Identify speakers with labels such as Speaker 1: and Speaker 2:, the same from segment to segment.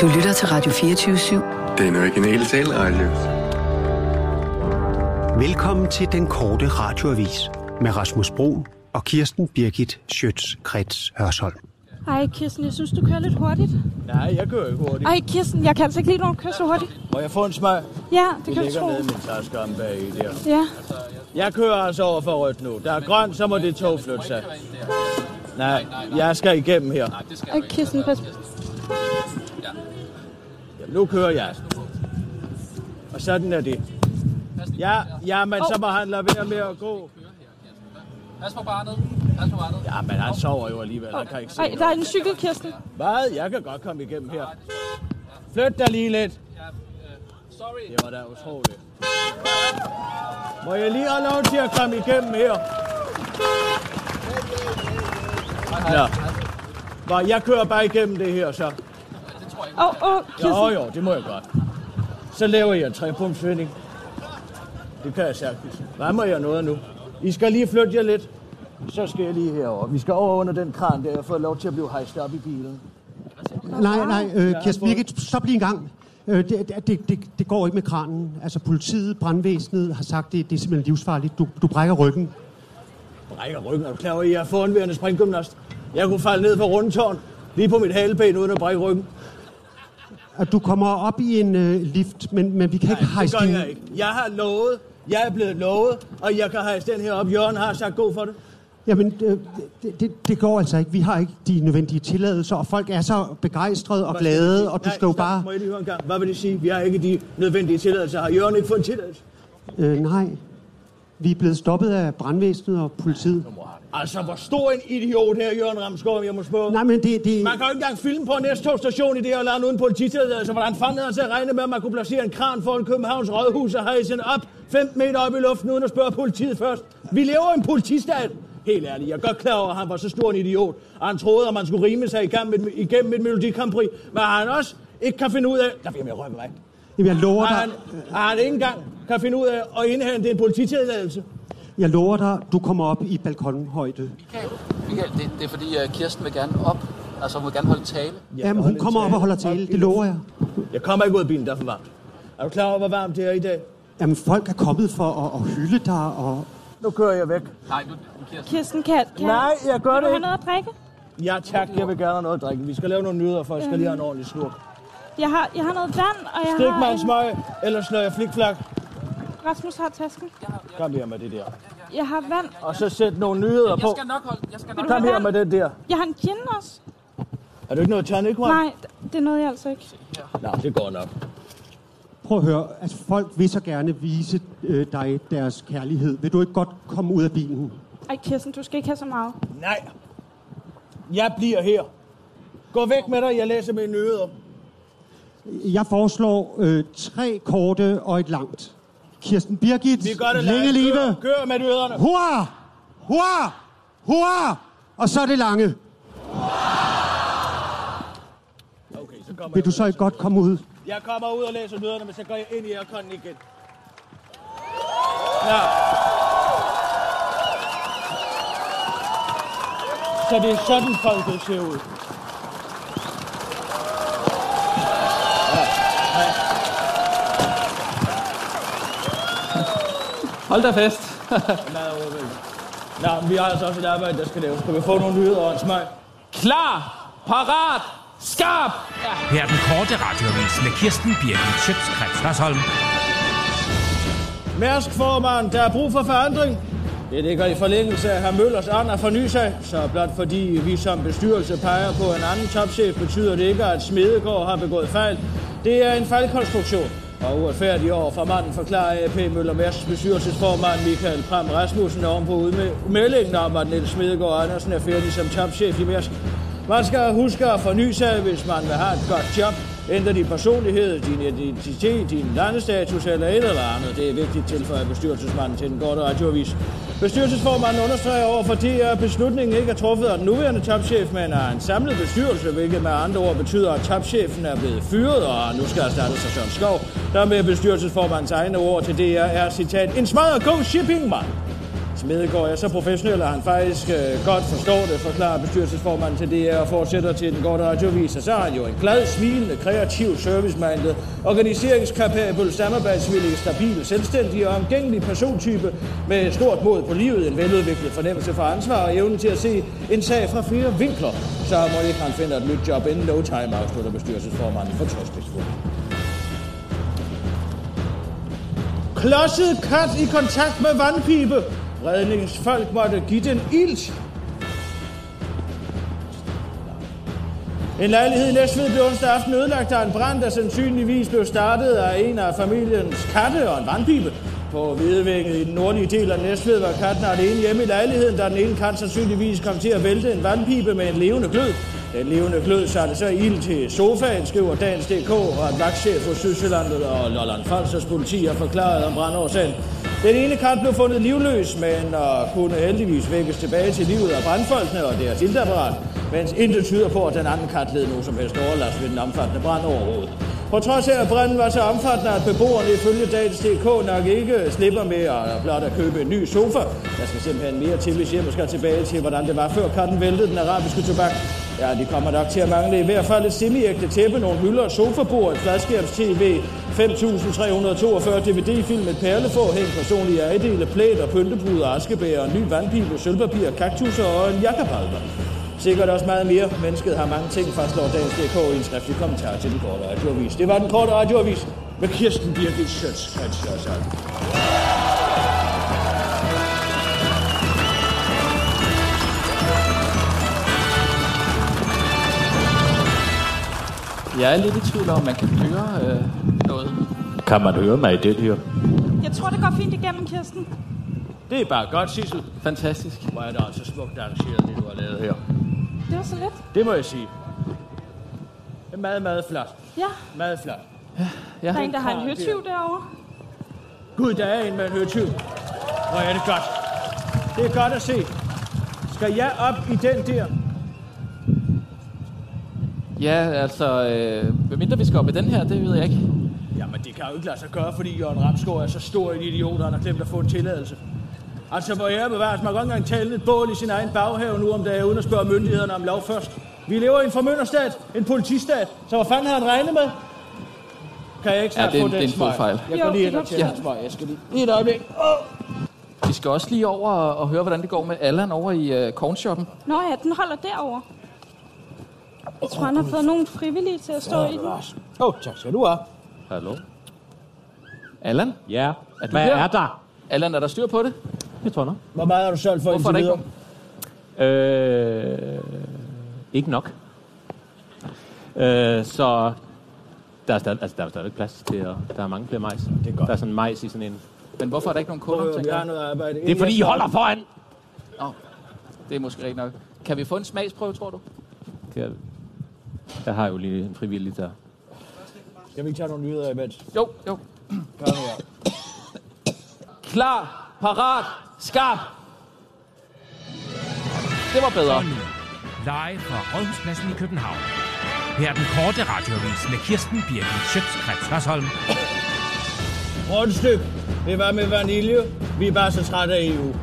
Speaker 1: Du lytter til Radio 24-7.
Speaker 2: Den originale taleradio.
Speaker 3: Velkommen til den korte radioavis med Rasmus Bro og Kirsten Birgit Schøtz-Krets Hørsholm.
Speaker 4: Ej, Kirsten, jeg synes, du kører lidt hurtigt.
Speaker 5: Nej, jeg kører ikke hurtigt.
Speaker 4: Ej, Kirsten, jeg kan altså ikke lide, når du kører så hurtigt.
Speaker 5: Må jeg få en smag?
Speaker 4: Ja, det
Speaker 5: Det
Speaker 4: kan du
Speaker 5: ligger
Speaker 4: tro.
Speaker 5: nede i min taske om bag i der.
Speaker 4: Ja.
Speaker 5: Jeg kører altså over for rødt nu. Der er grønt, så må det tog flytte sig. Nej, jeg skal igennem her.
Speaker 4: Ej, Kirsten, pas.
Speaker 5: Nu kører jeg. Og sådan er det. Ja, ja, men så må han lade være med at gå.
Speaker 6: Pas på barnet. Pas på barnet.
Speaker 5: Ja, men han sover jo alligevel. Han kan ikke se
Speaker 4: Ej, der er en cykel, Kirsten.
Speaker 5: Hvad? Jeg kan godt komme igennem her. Flyt dig lige lidt.
Speaker 6: Sorry.
Speaker 5: Det var da utroligt. Må jeg lige have lov til at komme igennem her? Ja. Hvor jeg kører bare igennem det her, så.
Speaker 4: Åh, oh, oh, Kirsten.
Speaker 5: Jo, jo, det må jeg godt. Så laver jeg en trepunktsvending. Det kan jeg sagtens. Må jeg noget nu? I skal lige flytte jer lidt. Så skal jeg lige herover. Vi skal over under den kran, der jeg har fået lov til at blive hejst op i bilen.
Speaker 3: Nej, nej, øh, Kirsten Birgit, stop lige en gang. Øh, det, det, det, det går ikke med kranen. Altså politiet, brandvæsenet har sagt, det, det er simpelthen livsfarligt. Du, du brækker ryggen.
Speaker 5: Brækker ryggen. Er du klar over, at jeg er foranværende springgymnast? Jeg kunne falde ned fra rundetårn. Lige på mit haleben, uden at brække ryggen.
Speaker 3: At du kommer op i en øh, lift, men, men vi kan ikke
Speaker 5: Nej, det
Speaker 3: hejse
Speaker 5: gør
Speaker 3: din...
Speaker 5: jeg ikke. Jeg har lovet. Jeg er blevet lovet, og jeg kan hejse den her op. Jørgen har sagt god for det.
Speaker 3: Jamen, øh, det, det, det går altså ikke. Vi har ikke de nødvendige tilladelser, og folk er så begejstrede og
Speaker 5: Hvad det
Speaker 3: glade, og du
Speaker 5: Nej,
Speaker 3: skal jo
Speaker 5: stop.
Speaker 3: bare...
Speaker 5: Må jeg lige høre en gang? Hvad vil det sige? Vi har ikke de nødvendige tilladelser. Har Jørgen ikke fået en tilladelse?
Speaker 3: Øh, nej, vi er blevet stoppet af brandvæsenet og politiet.
Speaker 5: Altså, hvor stor en idiot her, Jørgen Ramskov, jeg må spørge.
Speaker 3: Nej, men det... det
Speaker 5: Man kan jo ikke engang filme på en S-togstation i det her land uden polititilladelse. Hvordan fanden havde han så regnet med, at man kunne placere en kran foran Københavns Rådhus og hejse den op 15 meter op i luften, uden at spørge politiet først? Vi lever i en politistat. Helt ærligt, jeg er godt klar over, at han var så stor en idiot, og han troede, at man skulle rime sig igennem et, igennem et Melodi Grand Prix. Men han også ikke kan finde ud af... Der bliver jeg rykke væk.
Speaker 3: Jamen, jeg lover dig,
Speaker 5: han, har han ikke engang kan finde ud af at indhente en polititilladelse?
Speaker 3: jeg lover dig, du kommer op i balkonhøjde.
Speaker 6: Michael, Michael det, det er fordi, uh, Kirsten vil gerne op. Altså, hun vil gerne holde tale.
Speaker 3: Jamen, hun kommer op og holder tale, det lover jeg.
Speaker 5: Jeg kommer ikke ud af bilen, der er for varmt. Er du klar over, hvor varmt det er i dag?
Speaker 3: Jamen, folk er kommet for at, at hylde dig, og
Speaker 5: Nu kører jeg væk.
Speaker 6: Nej, nu, Kirsten.
Speaker 4: Kirsten, kan, kan
Speaker 5: Nej, jeg gør
Speaker 4: Vil
Speaker 5: det
Speaker 4: du have
Speaker 5: ikke.
Speaker 4: noget at drikke?
Speaker 5: Ja, tak. Jeg vil gerne have noget at drikke. Vi skal lave nogle nyheder, for jeg skal lige have en ordentlig slurk.
Speaker 4: Jeg har, jeg har noget vand, og jeg
Speaker 5: Stik
Speaker 4: har...
Speaker 5: mig en smøg, ellers slår jeg flikflak.
Speaker 4: Rasmus har tasken.
Speaker 5: Kom her med det der.
Speaker 4: Jeg har vand.
Speaker 5: Og så sæt nogle nyheder
Speaker 6: Jeg
Speaker 5: på.
Speaker 6: skal nok holde... Jeg skal nok
Speaker 5: Kom
Speaker 4: have
Speaker 5: her
Speaker 4: vand?
Speaker 5: med det der.
Speaker 4: Jeg har en gin også.
Speaker 5: Er du ikke noget tonic, Juan?
Speaker 4: Nej, det er noget, jeg altså ikke.
Speaker 5: Nej, det går nok.
Speaker 3: prøv at høre, altså folk vil så gerne vise øh, dig deres kærlighed. Vil du ikke godt komme ud af bilen?
Speaker 4: Ej, Kirsten, du skal ikke have så meget.
Speaker 5: Nej. Jeg bliver her. Gå væk med dig, jeg læser mine nyheder.
Speaker 3: Jeg foreslår øh, tre korte og et langt. Kirsten Birgit,
Speaker 5: Vi gør det
Speaker 3: længe
Speaker 5: live.
Speaker 3: live,
Speaker 5: Kør, kør med nyhederne.
Speaker 3: hurra, hurra, hurra, og så det lange.
Speaker 5: Okay, så kommer
Speaker 3: Vil du
Speaker 5: jeg.
Speaker 3: så ikke godt komme ud?
Speaker 5: Jeg kommer ud og læser nyhederne, men så går jeg ind i airconen igen. Ja. Så det er sådan, folket ser ud.
Speaker 6: Hold da fest.
Speaker 5: Nå, vi har altså også et arbejde, der skal laves. Kan vi få nogle nyheder og en smag?
Speaker 6: Klar, parat, skarp. Ja.
Speaker 7: Her er den korte radiovis med Kirsten Birgit Schøtzgrads Hasholm.
Speaker 5: Mærsk formand, der er brug for forandring. Det ligger i forlængelse af hr. Møllers ånd at forny sig, så blot fordi vi som bestyrelse peger på en anden topchef, betyder det ikke, at Smedegaard har begået fejl. Det er en fejlkonstruktion. Og uretfærdig over for manden forklarer AP Møller Mærsks bestyrelsesformand Michael Pram Rasmussen oven på udmeldingen om, at Niels Smedegaard Andersen er færdig som topchef i Mærsk. Man skal huske at forny sig, hvis man vil have et godt job. Ændre din personlighed, din identitet, din landestatus eller et eller andet. Det er vigtigt tilføje bestyrelsesmanden til den gode radioavis. Bestyrelsesformanden understreger over for det, at beslutningen ikke er truffet af den nuværende topchef, men af en samlet bestyrelse, hvilket med andre ord betyder, at topchefen er blevet fyret, og nu skal erstattes af Søren Skov. Der med bestyrelsesformandens egne ord til DR er, citat, en smadret god shippingmand. Smedegaard er så professionel, at han faktisk øh, godt forstår det, forklarer bestyrelsesformanden til DR og fortsætter til den gode radiovis. Og så er han jo en glad, smilende, kreativ, serviceminded, organiseringskapabel, samarbejdsvillig, stabil, selvstændig og omgængelig persontype med stort mod på livet, en veludviklet fornemmelse for ansvar og evnen til at se en sag fra flere vinkler. Så må ikke han finde et nyt job inden no time, afslutter bestyrelsesformanden fortrøstningsfuldt. Klodset kat i kontakt med vandpibe. Redningsfolk måtte give den ilt. En lejlighed i Næstved blev onsdag aften ødelagt af en brand, der sandsynligvis blev startet af en af familiens katte og en vandpibe. På Hvidevænget i den nordlige del af Næstved var katten alene hjemme i lejligheden, da den ene kat sandsynligvis kom til at vælte en vandpibe med en levende glød. Den levende glød satte så ild til sofaen, skriver Dansk.dk, og at vagtchef hos Sydsjællandet og Lolland Falsers politi har forklaret om brandårsagen. Den ene kat blev fundet livløs, men og kunne heldigvis vækkes tilbage til livet af brandfolkene og deres iltapparat, mens intet tyder på, at den anden kat led nogen som helst overlast ved den omfattende brand overhovedet. På trods af, at branden var så omfattende, at beboerne ifølge Dagens.dk nok ikke slipper med at blot at købe en ny sofa. Der skal simpelthen mere til, hvis hjemme skal tilbage til, hvordan det var før katten væltede den arabiske tobak. Ja, de kommer nok til at mangle i hvert fald et semiægte tæppe, nogle hylder, sofabord, et fladskærms-tv, 5.342 DVD-film, et perleforhæng, personlige ejdele, plæt og pyntepuder, askebæger, en ny vandpibe, sølvpapir, kaktusser og en jakkepalmer. Sikkert også meget mere. Mennesket har mange ting, fastslår Dagens DK i en skriftlig kommentar til den korte radioavis. Det var den korte radioavis med Kirsten Birgit Schøtz.
Speaker 6: Jeg er lidt i tvivl om, man kan høre øh, noget.
Speaker 2: Kan man høre mig i det her?
Speaker 4: Jeg tror, det går fint igennem, Kirsten.
Speaker 5: Det er bare godt, Sissel.
Speaker 6: Fantastisk.
Speaker 5: Hvor er det altså smukt arrangeret, det du har lavet her.
Speaker 4: Det var så let.
Speaker 5: Det må jeg sige. Det er meget, meget flot.
Speaker 4: Ja,
Speaker 5: Meget flot.
Speaker 6: Ja.
Speaker 4: der er en, der har en høtyv derovre.
Speaker 5: Gud, der er en med en høtyv. Hvor er det godt. Det er godt at se. Skal jeg op i den der?
Speaker 6: Ja, altså, øh, medmindre vi skal op med den her, det ved jeg ikke.
Speaker 5: Jamen, det kan jo ikke lade sig gøre, fordi Jørgen Ramsgaard er så stor en idiot, at han har glemt at få en tilladelse. Altså, hvor jeg bevares, man kan ikke engang tale et bål i sin egen baghave nu om dagen, uden at spørge myndighederne om lov først. Vi lever i en formynderstat, en politistat, så hvad fanden har han regnet med? Kan jeg ikke snart
Speaker 6: Ja, det er
Speaker 5: få
Speaker 6: en-
Speaker 5: den
Speaker 6: det er en fodfejl.
Speaker 5: Jeg går lige
Speaker 4: det
Speaker 5: ind og tjener
Speaker 6: jeg.
Speaker 5: en smøg. Jeg skal lige... Lige et øjeblik. Oh.
Speaker 6: Vi skal også lige over og, og høre, hvordan det går med Allan over i øh, cornshoppen.
Speaker 4: Nå ja, den holder derovre. Jeg tror, han har fået nogen frivillige til at stå i den.
Speaker 5: Åh, oh, tak skal du have.
Speaker 2: Hallo?
Speaker 6: Allan?
Speaker 2: Ja.
Speaker 6: Er du
Speaker 2: Hvad
Speaker 6: her?
Speaker 2: er der?
Speaker 6: Allan, er der styr på det?
Speaker 2: Det tror jeg nok.
Speaker 5: Hvor meget har du solgt for
Speaker 6: Hvorfor
Speaker 5: indtil
Speaker 6: der ikke
Speaker 5: videre?
Speaker 2: Øh, ikke nok. Øh, så der er, stadig, altså, der er stadig plads til, at der er mange flere majs.
Speaker 5: Det er godt.
Speaker 2: Der er sådan majs i sådan en...
Speaker 6: Men hvorfor er der ikke nogen kunder,
Speaker 5: Prøv, jeg har noget arbejde.
Speaker 2: Det er fordi, I holder foran!
Speaker 6: Nå, det er måske rigtigt nok. Kan vi få en smagsprøve, tror du?
Speaker 2: Kan jeg- Der har jo lige en frivillig der.
Speaker 5: Skal vi ikke tage nogle nyheder imens?
Speaker 6: Jo, jo.
Speaker 5: Kom her.
Speaker 6: Klar, parat, skarp. Det var bedre.
Speaker 7: Og nu, live fra Rådhuspladsen i København. Her er den korte radioavis med Kirsten Birgit Schøtzgrads Hasholm.
Speaker 5: Rundstyk. Det var med vanilje. Vi er bare så trætte af EU.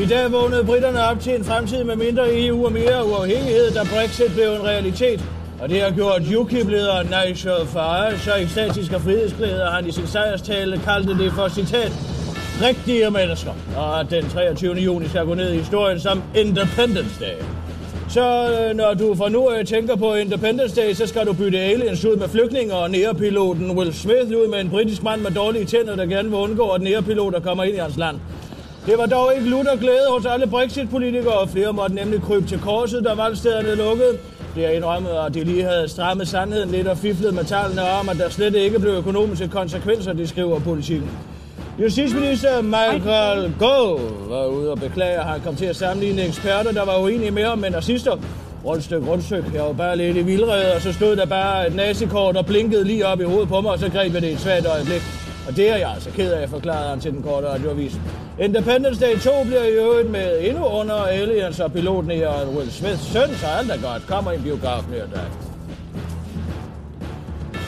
Speaker 5: I dag vågnede britterne op til en fremtid med mindre EU og mere uafhængighed, da Brexit blev en realitet. Og det har gjort UKIP-lederen Nigel Farage så ekstatisk og frihedsglæde, at han i sin sejrstale kaldte det for citat rigtige mennesker. Og at den 23. juni skal gå ned i historien som Independence Day. Så øh, når du fra nu af tænker på Independence Day, så skal du bytte aliens ud med flygtninge og nærepiloten Will Smith ud med en britisk mand med dårlige tænder, der gerne vil undgå, at nærepiloter kommer ind i hans land. Det var dog ikke lutter glæde hos alle Brexit-politikere, og flere måtte nemlig krybe til korset, da valgstederne lukkede. Det er indrømmet, at de lige havde strammet sandheden lidt og fiflet med tallene om, at der slet ikke blev økonomiske konsekvenser, de skriver politikken. Justitsminister Michael Gove var ude og beklage, at han kom til at sammenligne eksperter, der var uenige med ham med nazister. Rundstyk, rundstyk. Jeg var bare lidt i vildrede, og så stod der bare et nazikort og blinkede lige op i hovedet på mig, og så greb jeg det i et svagt øjeblik. Og det er jeg altså ked af, forklarede han til den korte radioavis. Independence Day 2 bliver i øvrigt med endnu under aliens og piloten i og Will Smiths søn, så alt er godt. Kommer i en biograf nær dig.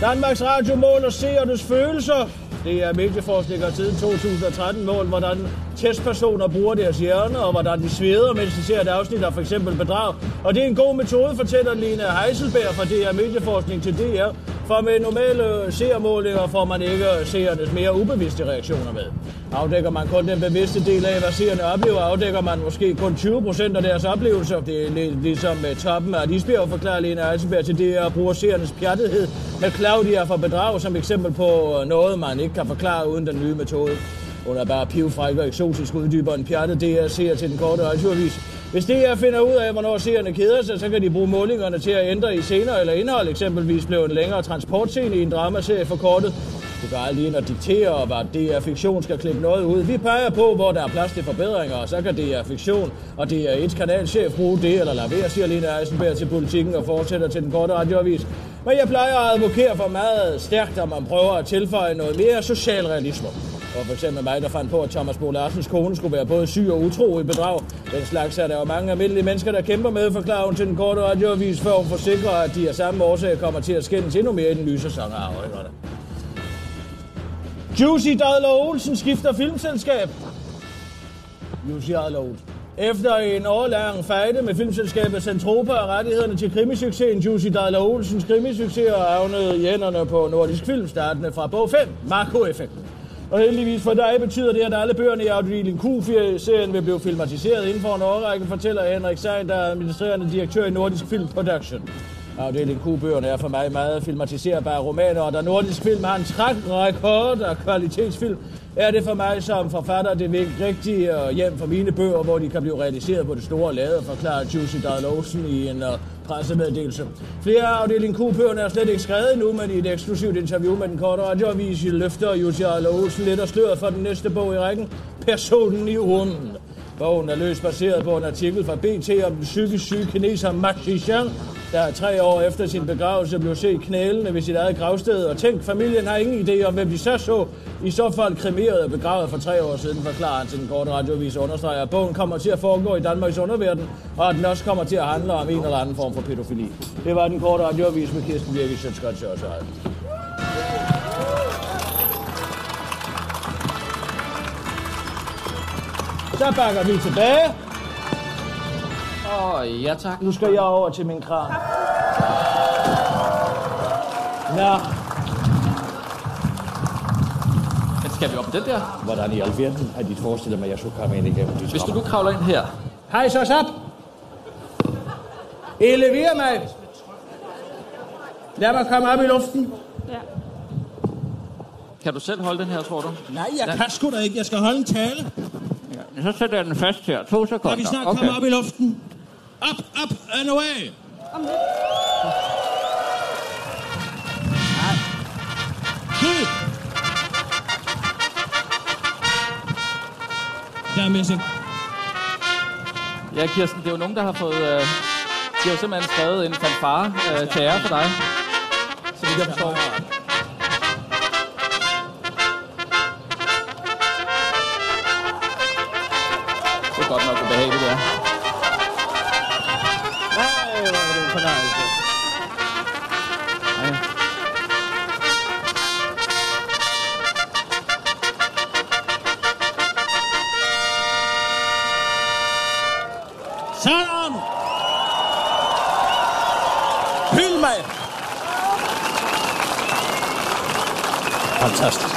Speaker 5: Danmarks Radio måler seernes følelser. Det er medieforskninger siden 2013 mål, hvordan testpersoner bruger deres hjerne, og hvordan de sveder, mens de ser et afsnit af for eksempel bedrag. Og det er en god metode, fortæller Lina Heiselberg fra DR Medieforskning til DR, for med normale seermålinger får man ikke seernes mere ubevidste reaktioner med. Afdækker man kun den bevidste del af, hvad seerne oplever, afdækker man måske kun 20 procent af deres oplevelser. Det er ligesom med toppen af Lisbjerg, forklarer Lena Eisenberg til det, at bruge seernes pjattethed med Claudia for bedrag som eksempel på noget, man ikke kan forklare uden den nye metode. Hun er bare pivfræk og eksotisk uddyber en pjattet DR ser til den korte radioavis. Hvis det jeg finder ud af, hvornår seerne keder sig, så kan de bruge målingerne til at ændre i scener eller indhold. Eksempelvis blev en længere transportscene i en dramaserie forkortet. Du gør aldrig ind og diktere, hvad DR Fiktion skal klippe noget ud. Vi peger på, hvor der er plads til forbedringer, og så kan DR Fiktion og DR 1 kanalchef bruge det, eller lade være, siger Lena Eisenberg til politikken og fortsætter til den korte radioavis. Men jeg plejer at advokere for meget stærkt, at man prøver at tilføje noget mere socialrealisme. Og for eksempel mig, der fandt på, at Thomas Bo Larsens kone skulle være både syg og utro i bedrag. Den slags er der jo mange almindelige mennesker, der kæmper med, forklarer hun til den korte radioavis, før hun forsikrer, at de af samme årsag kommer til at skændes endnu mere i den nye sæson af Afrøkkerne. Juicy Dadler Olsen skifter filmselskab. Juicy Dadler Olsen. Efter en årlang fejde med filmselskabet Centropa og rettighederne til krimisuccesen Juicy Dadler Olsens krimisucces og havnede i hænderne på Nordisk Film, startende fra bog 5, Marco-effekten. Og heldigvis for dig betyder det, at alle bøgerne i afdeling Q-serien vil blive filmatiseret inden for en årrække, fortæller Henrik Sein, der er administrerende direktør i Nordisk Film Production. Afdeling Q-bøgerne er for mig meget filmatiserbare romaner, og da Nordisk Film har en træk rekord af kvalitetsfilm, er det for mig som forfatter det rigtige hjem for mine bøger, hvor de kan blive realiseret på det store lade, forklarer Jussi Dahl i en øh, pressemeddelelse. Flere af afdeling q er slet ikke skrevet endnu, men i et eksklusivt interview med den korte radioavis løfter Jussi Dahl lidt og sløret for den næste bog i rækken, Personen i urnen. Bogen er løst baseret på en artikel fra BT om den psykisk syge kineser Ma Xixiang, der tre år efter sin begravelse blev set knælende ved sit eget gravsted. Og tænk, familien har ingen idé om, hvem de så så. I så fald kremeret og begravet for tre år siden, forklarer han til den korte radiovis understreger, at bogen kommer til at foregå i Danmarks underverden, og at den også kommer til at handle om en eller anden form for pædofili. Det var den korte radiovis med Kirsten Birgit Sjøtskrets Så bakker vi tilbage.
Speaker 6: Åh, oh, ja tak.
Speaker 5: Nu skal jeg over til min kran. Nå.
Speaker 6: Men skal vi op den der?
Speaker 2: Hvordan i alverden har de forestillet mig, at jeg skulle komme ind igennem de
Speaker 6: Hvis du nu kravler ind her.
Speaker 5: Hej, så op. Elever mig. Lad mig komme op i luften.
Speaker 4: Ja.
Speaker 6: Kan du selv holde den her, tror du?
Speaker 5: Nej, jeg kan sgu da ikke. Jeg skal holde en tale.
Speaker 6: Så sætter jeg den fast her. To sekunder.
Speaker 5: Kan vi snart okay. komme op i luften? Up, up and away.
Speaker 4: Om lidt.
Speaker 5: Der er missing.
Speaker 6: Ja, Kirsten, det er jo nogen, der har fået... Øh, de har jo simpelthen skrevet en fanfare øh, til ære for dig. Så vidt jeg forstår.
Speaker 5: Fantastisk.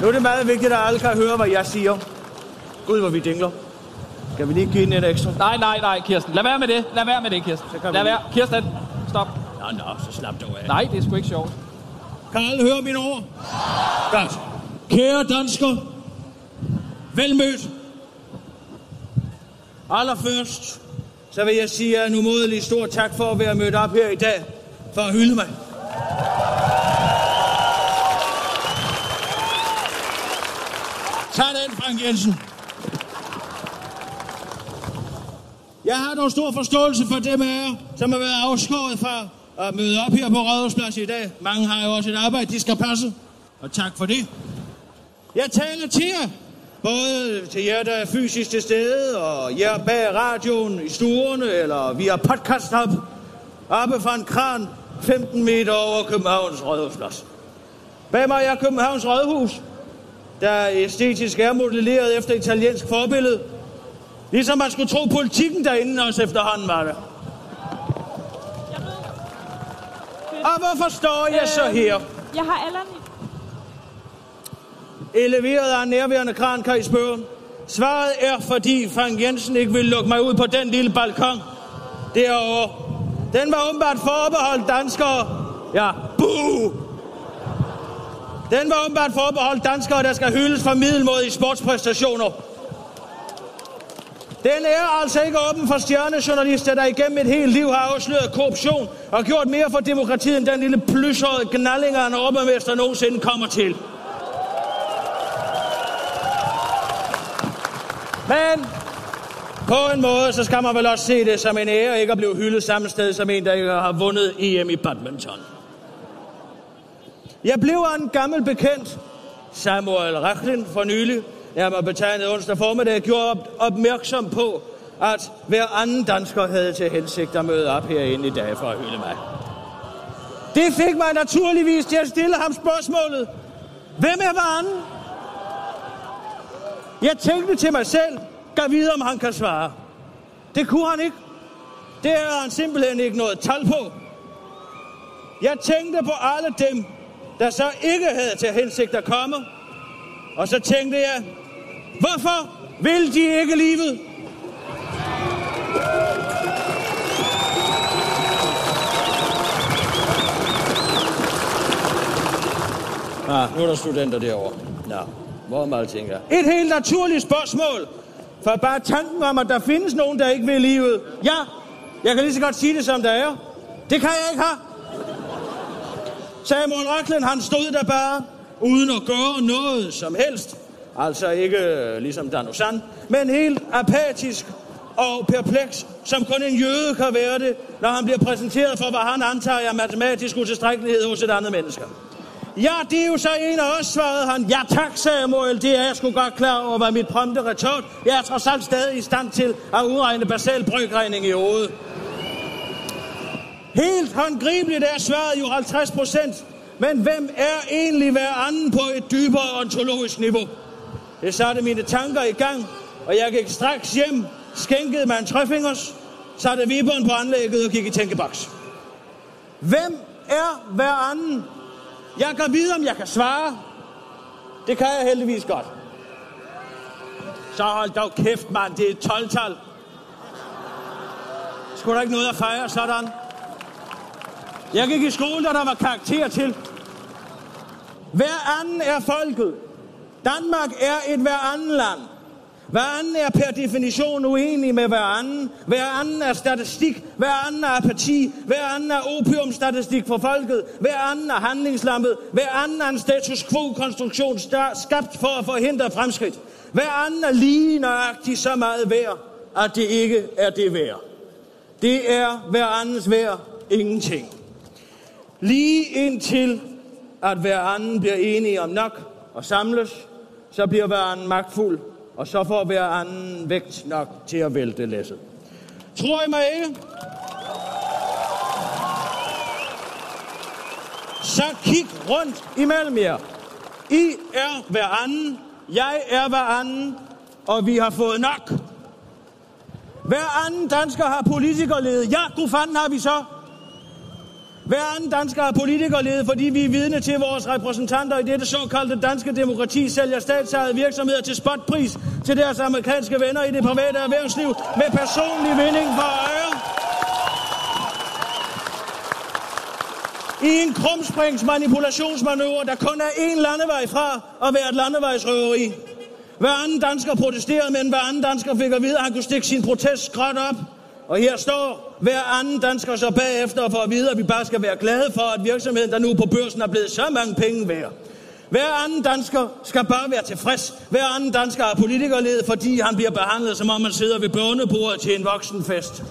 Speaker 5: Nu er det meget vigtigt, at alle kan høre, hvad jeg siger. Gud, hvor vi dingler. Skal vi lige give den et ekstra?
Speaker 6: Nej, nej, nej, Kirsten. Lad være med det. Lad være med det, Kirsten.
Speaker 5: kan
Speaker 6: Lad
Speaker 5: lige-
Speaker 6: være. Kirsten, stop.
Speaker 5: Nå, nå, så slap dog af.
Speaker 6: Nej, det er sgu ikke sjovt.
Speaker 5: Kan alle høre mine ord? Godt. Kære dansker, velmødt. Allerførst, så vil jeg sige jer en umodelig stor tak for at være mødt op her i dag, for at hylde mig. Den, Frank Jensen. Jeg har dog stor forståelse for dem af jer, som har været afskåret fra at møde op her på Rådhusplads i dag. Mange har jo også et arbejde, de skal passe. Og tak for det. Jeg taler til jer. Både til jer, der er fysisk til stede, og jer bag radioen i stuerne, eller via podcast op, oppe fra en kran 15 meter over Københavns Rådhusplads. Bag mig er Københavns Rådhus, der æstetisk er modelleret efter italiensk forbillede. Ligesom man skulle tro politikken derinde også efterhånden var det. Og hvorfor står jeg så her?
Speaker 4: Jeg har Allan.
Speaker 5: Eleveret af en nærværende kran, kan I spørge. Svaret er, fordi Frank Jensen ikke vil lukke mig ud på den lille balkon derovre. Den var åbenbart forbeholdt danskere. Ja, buh! Den var åbenbart forbeholdt danskere, der skal hyldes for middelmåde sportspræstationer. Den er altså ikke åben for stjernejournalister, der igennem et helt liv har afsløret korruption og gjort mere for demokratiet, end den lille plyshårede gnallinger, en overmester nogensinde kommer til. Men på en måde, så skal man vel også se det som en ære, ikke at blive hyldet samme sted som en, der ikke har vundet EM i badminton. Jeg blev en gammel bekendt, Samuel Rachlin for nylig, nærmere betegnet onsdag formiddag, gjorde opmærksom på, at hver anden dansker havde til hensigt at møde op herinde i dag for at hylde mig. Det fik mig naturligvis til at stille ham spørgsmålet. Hvem er hver anden? Jeg tænkte til mig selv, gav vide, om han kan svare. Det kunne han ikke. Det er han simpelthen ikke noget tal på. Jeg tænkte på alle dem, der så ikke havde til hensigt at komme. Og så tænkte jeg, hvorfor vil de ikke livet? Ah, nu er der studenter derovre. Nå, hvor meget tænker jeg? Et helt naturligt spørgsmål. For bare tanken om, at der findes nogen, der ikke vil livet. Ja, jeg kan lige så godt sige det, som der er. Det kan jeg ikke have. Samuel Racklin, han stod der bare, uden at gøre noget som helst. Altså ikke ligesom Danusan, men helt apatisk og perpleks, som kun en jøde kan være det, når han bliver præsenteret for, hvad han antager er matematisk utilstrækkelighed hos et andet menneske. Ja, det er jo så en af os, svarede han. Ja tak, Samuel, det er jeg sgu godt klar over, hvad mit prompte retort. Jeg er trods alt stadig i stand til at udregne basal brygregning i hovedet. Helt håndgribeligt er svaret jo 50 procent. Men hvem er egentlig hver anden på et dybere ontologisk niveau? Det satte mine tanker i gang, og jeg gik straks hjem, skænkede mig en træfingers, satte viberen på anlægget og gik i tænkeboks. Hvem er hver anden? Jeg kan vide, om jeg kan svare. Det kan jeg heldigvis godt. Så hold dog kæft, mand. Det er et 12-tal. Skulle der ikke noget at fejre sådan? Jeg gik i skole, der, der var karakter til. Hver anden er folket. Danmark er et hver anden land. Hver anden er per definition uenig med hver anden. Hver anden er statistik. Hver anden er apati. Hver anden er opiumstatistik for folket. Hver anden er handlingslammet. Hver anden er en status quo-konstruktion skabt for at forhindre fremskridt. Hver anden er lige nøjagtigt så meget værd, at det ikke er det værd. Det er hver andens værd ingenting. Lige indtil at hver anden bliver enige om nok og samles, så bliver hver anden magtfuld, og så får hver anden vægt nok til at vælte læsset. Tror I mig ikke? Så kig rundt imellem jer. I er hver anden, jeg er hver anden, og vi har fået nok. Hver anden dansker har politikerlede. Ja, god fanden har vi så. Hver anden dansker er politikerlede, fordi vi er vidne til vores repræsentanter i dette såkaldte danske demokrati sælger statsejede virksomheder til spotpris til deres amerikanske venner i det private erhvervsliv med personlig vinding for øje. I en krumsprings manipulationsmanøvre, der kun er én landevej fra at være et landevejsrøveri. Hver anden dansker protesterede, men hver anden dansker fik at vide, at han kunne stikke sin protest skråt op og her står hver anden dansker så bagefter for at vide, at vi bare skal være glade for, at virksomheden, der nu på børsen er blevet så mange penge værd. Hver anden dansker skal bare være tilfreds. Hver anden dansker er politikerled, fordi han bliver behandlet, som om man sidder ved børnebordet til en voksenfest.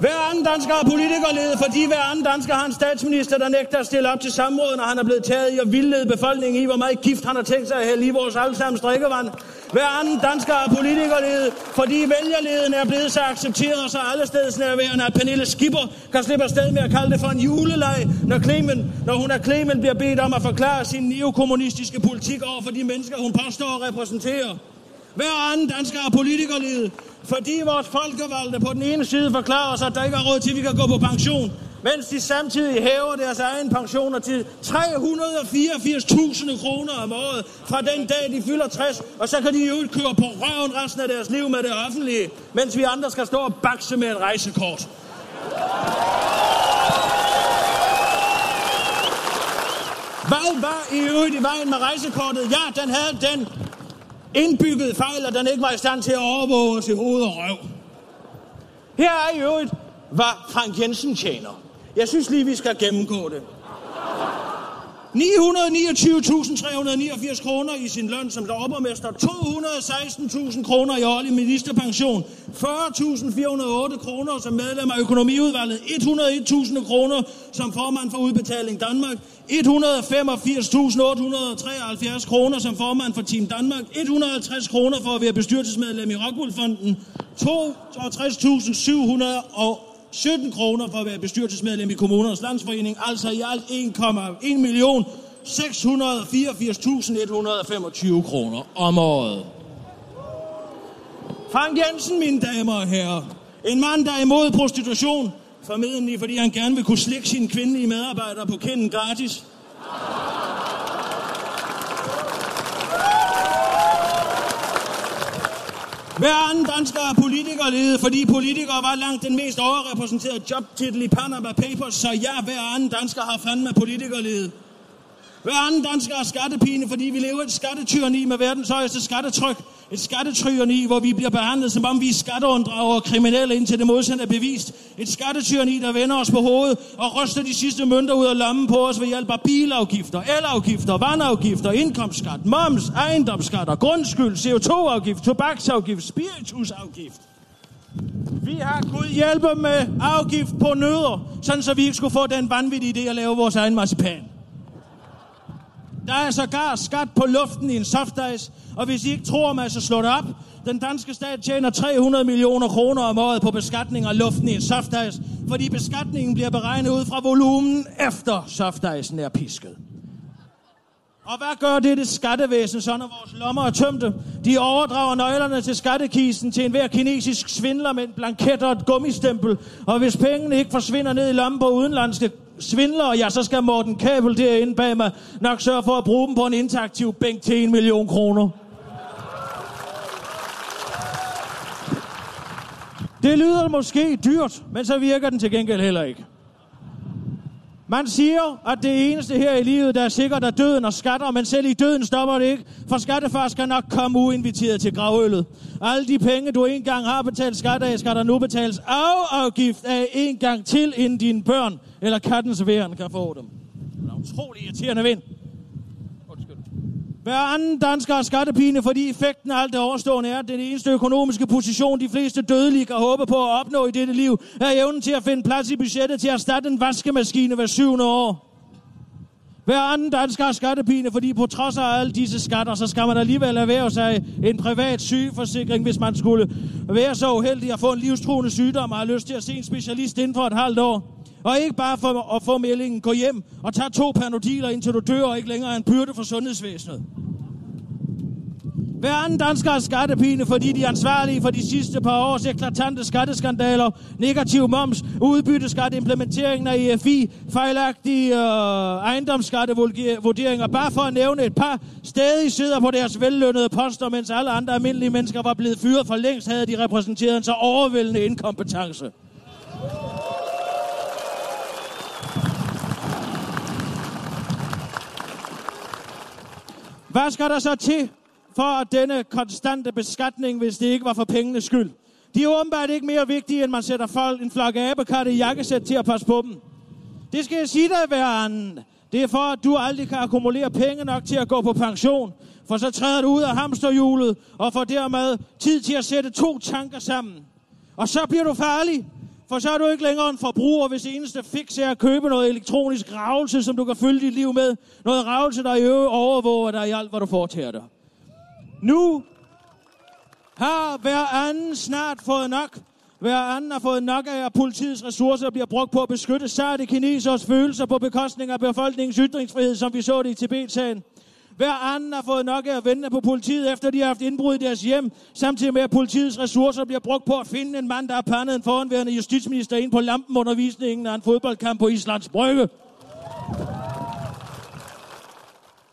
Speaker 5: Hver anden dansker har politikerlede, fordi hver anden dansker har en statsminister, der nægter at stille op til samråd, når han er blevet taget i at vildlede befolkningen i, hvor meget gift han har tænkt sig at hælde i vores allesammens drikkevand. Hver anden dansker har politikerlede, fordi vælgerleden er blevet så accepteret og så allestedsnærværende, at Pernille Skipper kan slippe afsted med at kalde det for en juleleg, når, Clemen, når hun er Clemen bliver bedt om at forklare sin neokommunistiske politik over for de mennesker, hun påstår at repræsentere. Hver anden dansker har politikerlivet, fordi vores folkevalgte på den ene side forklarer os, at der ikke er råd til, at vi kan gå på pension, mens de samtidig hæver deres egen pensioner til 384.000 kroner om året fra den dag, de fylder 60, og så kan de jo køre på røven resten af deres liv med det offentlige, mens vi andre skal stå og bakse med et rejsekort. Hvad var i øvrigt i vejen med rejsekortet? Ja, den havde den indbygget fejl, at den ikke var i stand til at overvåge os i hoved og røv. Her er i øvrigt, hvad Frank Jensen tjener. Jeg synes lige, vi skal gennemgå det. 929.389 kroner i sin løn som overborgmester, 216.000 kroner i årlig ministerpension, 40.408 kroner som medlem af økonomiudvalget, 101.000 kroner som formand for Udbetaling Danmark, 185.873 kroner som formand for Team Danmark, 150 kroner for at være bestyrelsesmedlem i Rockwoolfonden, 62.700 17 kroner for at være bestyrelsesmedlem i Kommunernes Landsforening, altså i alt 1,1 million 684.125 kroner om året. Frank Jensen, mine damer og herrer. En mand, der er imod prostitution, formentlig fordi han gerne vil kunne slikke sine kvindelige medarbejdere på kinden gratis. Hver anden dansker er politikerlede, fordi politikere var langt den mest overrepræsenterede jobtitel i Panama Papers, så ja, hver anden dansker har fandme politikerlede. Hver anden dansker er skattepine, fordi vi lever et skattetyrni med verdens højeste skattetryk. Et skattetyrani, hvor vi bliver behandlet, som om vi er skatteunddrager og kriminelle, indtil det modsatte er bevist. Et skattetyreni, der vender os på hovedet og ryster de sidste mønter ud af lommen på os ved hjælp af bilafgifter, elafgifter, vandafgifter, indkomstskat, moms, ejendomsskatter, grundskyld, CO2-afgift, tobaksafgift, spiritusafgift. Vi har Gud hjælpe med afgift på nødder, sådan så vi ikke skulle få den vanvittige idé at lave vores egen marcipan. Der er sågar skat på luften i en softice, og hvis I ikke tror mig, så slå det op. Den danske stat tjener 300 millioner kroner om året på beskatning af luften i en softice, fordi beskatningen bliver beregnet ud fra volumen efter softicen er pisket. Og hvad gør det det skattevæsen, så når vores lommer er tømte? De overdrager nøglerne til skattekisten til enhver kinesisk svindler med en blanket og et gummistempel. Og hvis pengene ikke forsvinder ned i lommen på udenlandske svindlere, ja, så skal Morten Kabel derinde bag mig nok sørge for at bruge dem på en interaktiv bænk til en million kroner. Det lyder måske dyrt, men så virker den til gengæld heller ikke. Man siger, at det eneste her i livet, der er sikkert, er døden og skatter, men selv i døden stopper det ikke, for skattefar skal nok komme uinviteret til gravøllet. Alle de penge, du engang har betalt skat af, skal der nu betales afgift af en gang til, inden dine børn eller kattens væren kan få dem. Det er utrolig irriterende vind. Hver anden dansker har skattepine, fordi effekten af alt det overstående er, at den eneste økonomiske position, de fleste dødelige kan håbe på at opnå i dette liv, er evnen til at finde plads i budgettet til at erstatte en vaskemaskine hver syvende år. Hver anden dansker har skattepine, fordi på trods af alle disse skatter, så skal man alligevel erhverve sig en privat sygeforsikring, hvis man skulle være så uheldig at få en livstruende sygdom og har lyst til at se en specialist inden for et halvt år. Og ikke bare for at få meldingen, gå hjem og tage to panodiler, indtil du dør og ikke længere er en byrde for sundhedsvæsenet. Hver anden dansker har skattepine, fordi de er ansvarlige for de sidste par års eklatante skatteskandaler, negativ moms, udbytteskat, implementeringen af EFI, fejlagtige øh, ejendomsskattevurderinger, bare for at nævne et par, stadig sidder på deres vellønnede poster, mens alle andre almindelige mennesker var blevet fyret for længst, havde de repræsenteret en så overvældende inkompetence. Hvad skal der så til for denne konstante beskatning, hvis det ikke var for pengenes skyld? De er åbenbart ikke mere vigtige, end man sætter folk en flok abekatte i jakkesæt til at passe på dem. Det skal jeg sige dig, verden. Det er for, at du aldrig kan akkumulere penge nok til at gå på pension. For så træder du ud af hamsterhjulet og får dermed tid til at sætte to tanker sammen. Og så bliver du farlig. For så er du ikke længere en forbruger, hvis eneste fix er at købe noget elektronisk ravelse, som du kan fylde dit liv med. Noget ravelse, der i øvrigt overvåger dig i alt, hvad du foretager dig. Nu har hver anden snart fået nok. Hver anden har fået nok af, at politiets ressourcer bliver brugt på at beskytte særligt kinesers følelser på bekostning af befolkningens ytringsfrihed, som vi så det i Tibet-sagen. Hver anden har fået nok af at vente på politiet, efter de har haft indbrud i deres hjem, samtidig med, at politiets ressourcer bliver brugt på at finde en mand, der har pandet en foranværende justitsminister ind på lampenundervisningen af en fodboldkamp på Islands Brygge.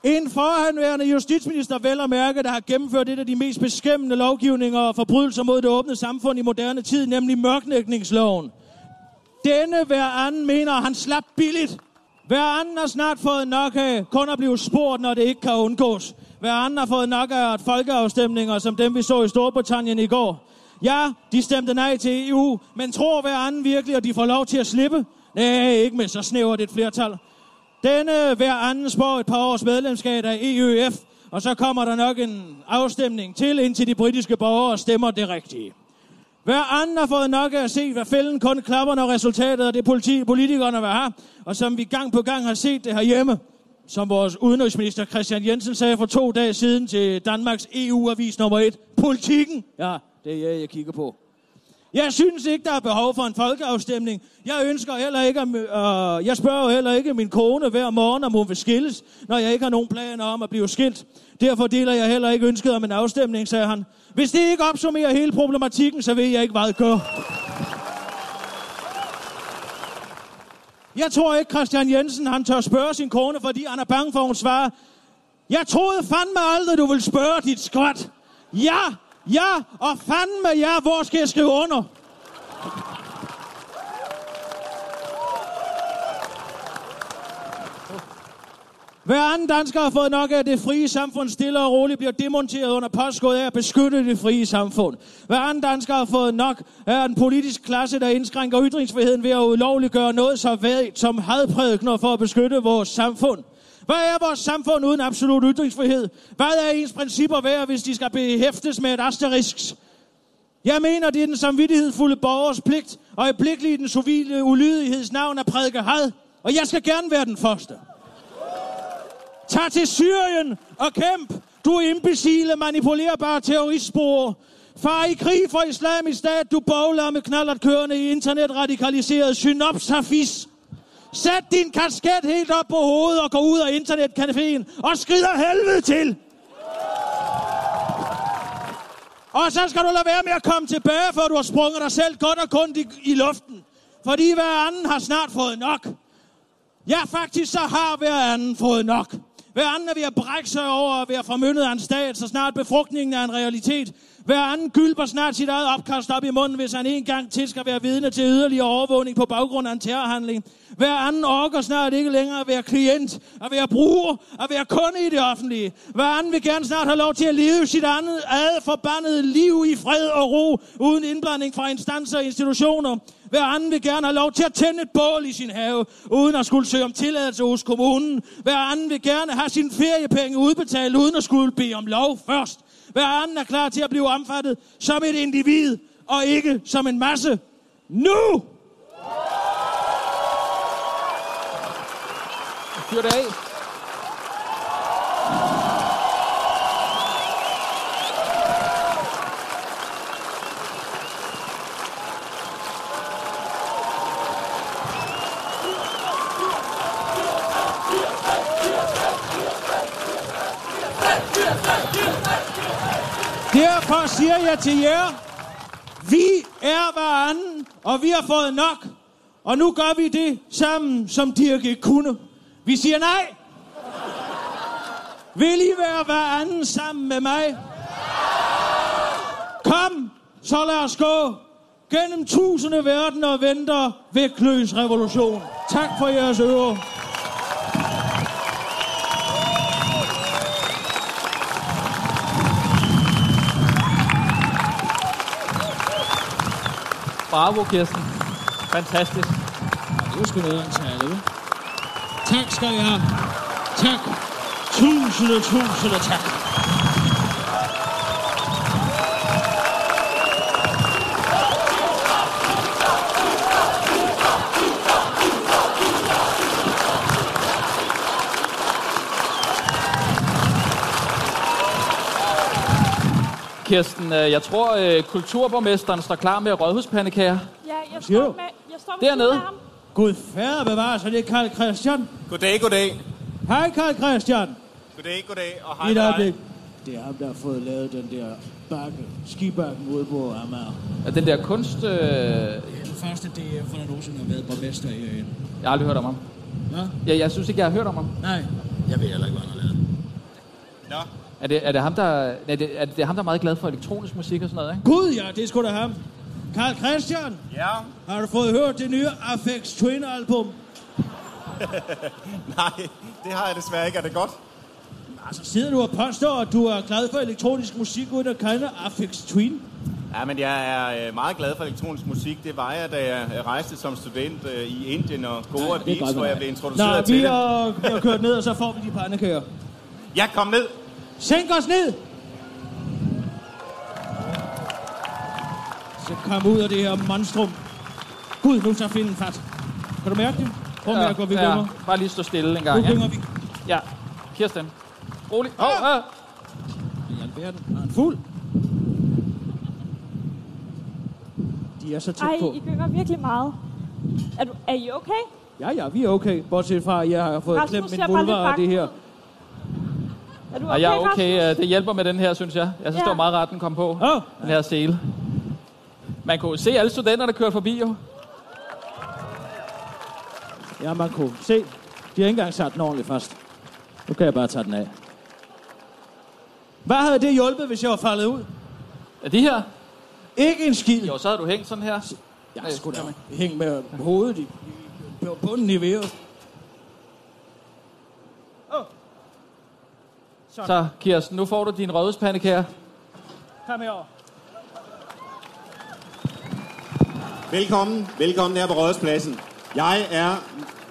Speaker 5: En forhandværende justitsminister vel og mærke, der har gennemført et af de mest beskæmmende lovgivninger og forbrydelser mod det åbne samfund i moderne tid, nemlig mørknækningsloven. Denne hver anden mener, han slap billigt. Hver anden har snart fået nok af kun at blive spurgt, når det ikke kan undgås. Hver anden har fået nok af at folkeafstemninger, som dem vi så i Storbritannien i går. Ja, de stemte nej til EU, men tror hver anden virkelig, at de får lov til at slippe? Nej, ikke med så snævert et flertal. Denne hver anden spår et par års medlemskab af EUF, og så kommer der nok en afstemning til, indtil de britiske borgere stemmer det rigtige. Hver anden har fået nok af at se, hvad fælden kun klapper, når resultatet af det politi, politikerne vil have, og som vi gang på gang har set det herhjemme. Som vores udenrigsminister Christian Jensen sagde for to dage siden til Danmarks EU-avis nummer 1. Politikken! Ja, det er jeg, jeg kigger på. Jeg synes ikke, der er behov for en folkeafstemning. Jeg ønsker heller ikke, at, øh, jeg spørger heller ikke min kone hver morgen, om hun vil skilles, når jeg ikke har nogen planer om at blive skilt. Derfor deler jeg heller ikke ønsket om en afstemning, sagde han. Hvis det ikke opsummerer hele problematikken, så ved jeg ikke, hvad jeg gør. Jeg tror ikke, Christian Jensen han tør spørge sin kone, fordi han er bange for, at hun svarer. Jeg troede fandme aldrig, du ville spørge dit skvat. Ja, Ja, og fandme ja, hvor skal jeg skrive under? Hver anden dansker har fået nok af, at det frie samfund stille og roligt bliver demonteret under påskud af at beskytte det frie samfund. Hver anden dansker har fået nok af en politisk klasse, der indskrænker ytringsfriheden ved at ulovliggøre noget så vægt som hadprædikner for at beskytte vores samfund. Hvad er vores samfund uden absolut ytringsfrihed? Hvad er ens principper værd, hvis de skal behæftes med et asterisk? Jeg mener, det er den samvittighedsfulde borgers pligt, og i i den civile ulydigheds navn at prædike had. Og jeg skal gerne være den første. Tag til Syrien og kæmp, du imbecile, manipulerbare terroristspor. Far i krig for islamisk stat, du bogler med knallert kørende i internetradikaliseret synopsafis. Sæt din kasket helt op på hovedet og gå ud af internetcaféen og skrider helvede til. Og så skal du lade være med at komme tilbage, før du har sprunget dig selv godt og kun i, i luften. Fordi hver anden har snart fået nok. Ja, faktisk så har hver anden fået nok. Hver anden er ved at brække sig over at være formyndet af en stat, så snart befrugtningen er en realitet. Hver anden gylper snart sit eget opkast op i munden, hvis han en gang til skal være vidne til yderligere overvågning på baggrund af en terrorhandling. Hver anden orker snart ikke længere at være klient, at være bruger, at være kunde i det offentlige. Hver anden vil gerne snart have lov til at leve sit andet ad forbandede liv i fred og ro, uden indblanding fra instanser og institutioner. Hver anden vil gerne have lov til at tænde et bål i sin have, uden at skulle søge om tilladelse hos kommunen. Hver anden vil gerne have sin feriepenge udbetalt, uden at skulle bede om lov først. Hver anden er klar til at blive omfattet som et individ, og ikke som en masse. Nu!
Speaker 6: Fyr det af.
Speaker 5: Derfor siger jeg til jer, vi er hver og vi har fået nok. Og nu gør vi det sammen, som Dirk ikke kunne. Vi siger nej. Vil I være hver sammen med mig? Kom, så lad os gå. Gennem tusinde verdener venter vægtløs revolution. Tak for jeres øre.
Speaker 6: Bravo, Kirsten. Fantastisk.
Speaker 5: Ja, Det var sgu noget af en Tak skal I have. Tak. Tusind og tusind og tak.
Speaker 6: Kirsten, øh, jeg tror, øh, kulturborgmesteren står klar med rådhuspandekager.
Speaker 4: Ja, jeg står med, jeg står med
Speaker 6: Dernede.
Speaker 4: ham.
Speaker 5: Gud færre bevares, så det er Karl Christian.
Speaker 8: Goddag, goddag.
Speaker 5: Hej Karl Christian.
Speaker 8: Goddag, goddag. Og hej
Speaker 5: øjeblik. Det er ham, der har fået lavet den der bakke, skibakken ude på Amager.
Speaker 6: Er den der kunst... Øh, jeg
Speaker 5: Den første DF, for der nogensinde har været borgmester herinde.
Speaker 6: har aldrig hørt om ham.
Speaker 5: Ja?
Speaker 6: Ja, jeg synes ikke, jeg har hørt om ham.
Speaker 5: Nej, jeg ved heller ikke, hvad han har lavet.
Speaker 8: Nå,
Speaker 6: Er det, er det ham, der er det, er det ham, der er meget glad for elektronisk musik og sådan noget, ikke?
Speaker 5: Gud ja, det er sgu da ham. Karl Christian,
Speaker 8: ja.
Speaker 5: har du fået hørt det nye Afex Twin album?
Speaker 8: Nej, det har jeg desværre ikke. Er det godt?
Speaker 5: Altså sidder du og påstår, at du er glad for elektronisk musik uden at kende Afex Twin?
Speaker 8: Ja, men jeg er øh, meget glad for elektronisk musik. Det var jeg, da jeg øh, rejste som student øh, i Indien og Goa Beach,
Speaker 5: godt,
Speaker 8: hvor jeg blev introduceret
Speaker 5: Nå,
Speaker 8: til det.
Speaker 5: er, vi er kørt ned, og så får vi de pandekager.
Speaker 8: Jeg kom ned.
Speaker 5: Sænk os ned! Så kom ud af det her monstrum. Gud, nu tager finden fat. Kan du mærke det? Prøv at mærke, hvor vi
Speaker 6: ja, bare lige stå stille en
Speaker 5: Nu
Speaker 6: gang. Ja,
Speaker 5: gynger vi.
Speaker 6: ja. Kirsten. Rolig. Åh,
Speaker 5: Ah!
Speaker 6: oh,
Speaker 5: I alverden. Er han fuld? De er så tæt
Speaker 4: Ej,
Speaker 5: på.
Speaker 4: I gynger virkelig meget. Er, du, er I okay?
Speaker 5: Ja, ja, vi er okay. Bortset fra, at jeg har fået
Speaker 4: Rasmus
Speaker 5: klemt min vulva af det her.
Speaker 4: Er du
Speaker 6: Og
Speaker 4: okay,
Speaker 6: jeg er okay.
Speaker 4: Rasmus?
Speaker 6: øh, Det hjælper med den her, synes jeg. Jeg synes,
Speaker 4: Ja.
Speaker 6: det var meget rart, den kom på.
Speaker 5: Åh,
Speaker 6: Den her sele. Man kunne se alle studenter, der kørte forbi, jo.
Speaker 5: ja, man kunne se. De har ikke engang sat den ordentligt fast. Nu kan jeg bare tage den af. Hvad havde det hjulpet, hvis jeg var faldet ud?
Speaker 6: Er de her?
Speaker 5: Ikke en skid.
Speaker 6: Jo, så havde du hængt sådan her.
Speaker 5: Jeg skulle da hænge med hovedet i, i på bunden i
Speaker 6: Så, Kirsten, nu får du din rødhuspandekager.
Speaker 5: Kom herover.
Speaker 8: Velkommen. Velkommen her på Rådhuspladsen. Jeg er